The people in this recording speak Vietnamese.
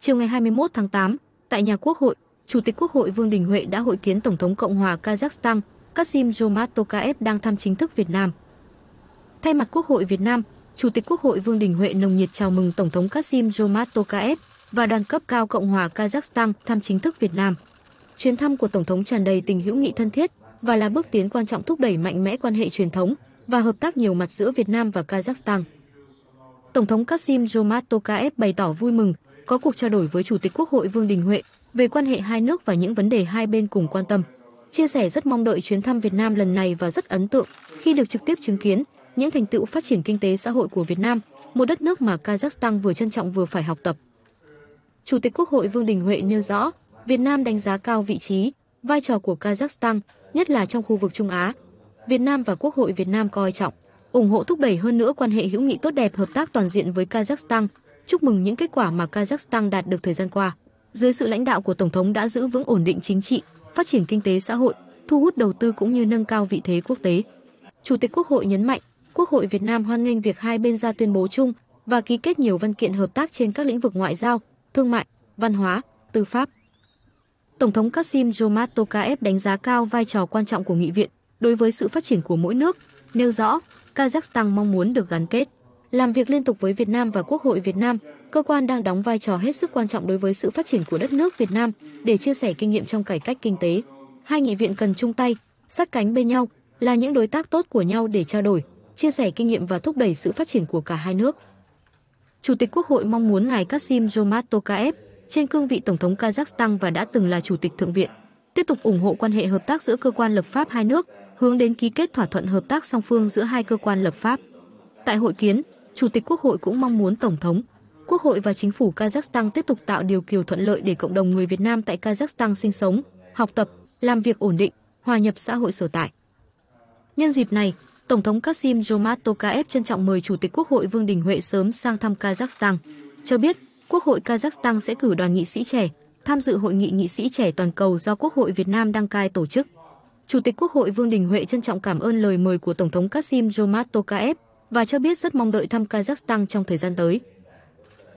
Chiều ngày 21 tháng 8, tại nhà Quốc hội, Chủ tịch Quốc hội Vương Đình Huệ đã hội kiến Tổng thống Cộng hòa Kazakhstan Kasim Jomart Tokayev đang thăm chính thức Việt Nam. Thay mặt Quốc hội Việt Nam, Chủ tịch Quốc hội Vương Đình Huệ nồng nhiệt chào mừng Tổng thống Kasim Jomart Tokayev và đoàn cấp cao Cộng hòa Kazakhstan thăm chính thức Việt Nam. Chuyến thăm của Tổng thống tràn đầy tình hữu nghị thân thiết và là bước tiến quan trọng thúc đẩy mạnh mẽ quan hệ truyền thống và hợp tác nhiều mặt giữa Việt Nam và Kazakhstan. Tổng thống Kasim Jomart Tokayev bày tỏ vui mừng có cuộc trao đổi với Chủ tịch Quốc hội Vương Đình Huệ về quan hệ hai nước và những vấn đề hai bên cùng quan tâm. Chia sẻ rất mong đợi chuyến thăm Việt Nam lần này và rất ấn tượng khi được trực tiếp chứng kiến những thành tựu phát triển kinh tế xã hội của Việt Nam, một đất nước mà Kazakhstan vừa trân trọng vừa phải học tập. Chủ tịch Quốc hội Vương Đình Huệ nêu rõ, Việt Nam đánh giá cao vị trí, vai trò của Kazakhstan, nhất là trong khu vực Trung Á. Việt Nam và Quốc hội Việt Nam coi trọng, ủng hộ thúc đẩy hơn nữa quan hệ hữu nghị tốt đẹp hợp tác toàn diện với Kazakhstan, chúc mừng những kết quả mà Kazakhstan đạt được thời gian qua. Dưới sự lãnh đạo của Tổng thống đã giữ vững ổn định chính trị, phát triển kinh tế xã hội, thu hút đầu tư cũng như nâng cao vị thế quốc tế. Chủ tịch Quốc hội nhấn mạnh, Quốc hội Việt Nam hoan nghênh việc hai bên ra tuyên bố chung và ký kết nhiều văn kiện hợp tác trên các lĩnh vực ngoại giao, thương mại, văn hóa, tư pháp. Tổng thống Kasim Jomart Tokayev đánh giá cao vai trò quan trọng của nghị viện đối với sự phát triển của mỗi nước, nêu rõ Kazakhstan mong muốn được gắn kết, làm việc liên tục với Việt Nam và Quốc hội Việt Nam, cơ quan đang đóng vai trò hết sức quan trọng đối với sự phát triển của đất nước Việt Nam để chia sẻ kinh nghiệm trong cải cách kinh tế. Hai nghị viện cần chung tay, sát cánh bên nhau, là những đối tác tốt của nhau để trao đổi, chia sẻ kinh nghiệm và thúc đẩy sự phát triển của cả hai nước. Chủ tịch Quốc hội mong muốn ngài Kasim Jomart Tokayev trên cương vị Tổng thống Kazakhstan và đã từng là Chủ tịch Thượng viện, tiếp tục ủng hộ quan hệ hợp tác giữa cơ quan lập pháp hai nước, hướng đến ký kết thỏa thuận hợp tác song phương giữa hai cơ quan lập pháp. Tại hội kiến, Chủ tịch Quốc hội cũng mong muốn Tổng thống, Quốc hội và chính phủ Kazakhstan tiếp tục tạo điều kiện thuận lợi để cộng đồng người Việt Nam tại Kazakhstan sinh sống, học tập, làm việc ổn định, hòa nhập xã hội sở tại. Nhân dịp này, Tổng thống Kasim Jomart Tokayev trân trọng mời Chủ tịch Quốc hội Vương Đình Huệ sớm sang thăm Kazakhstan, cho biết Quốc hội Kazakhstan sẽ cử đoàn nghị sĩ trẻ tham dự hội nghị nghị sĩ trẻ toàn cầu do Quốc hội Việt Nam đăng cai tổ chức. Chủ tịch Quốc hội Vương Đình Huệ trân trọng cảm ơn lời mời của Tổng thống Kasim Jomart Tokayev và cho biết rất mong đợi thăm Kazakhstan trong thời gian tới.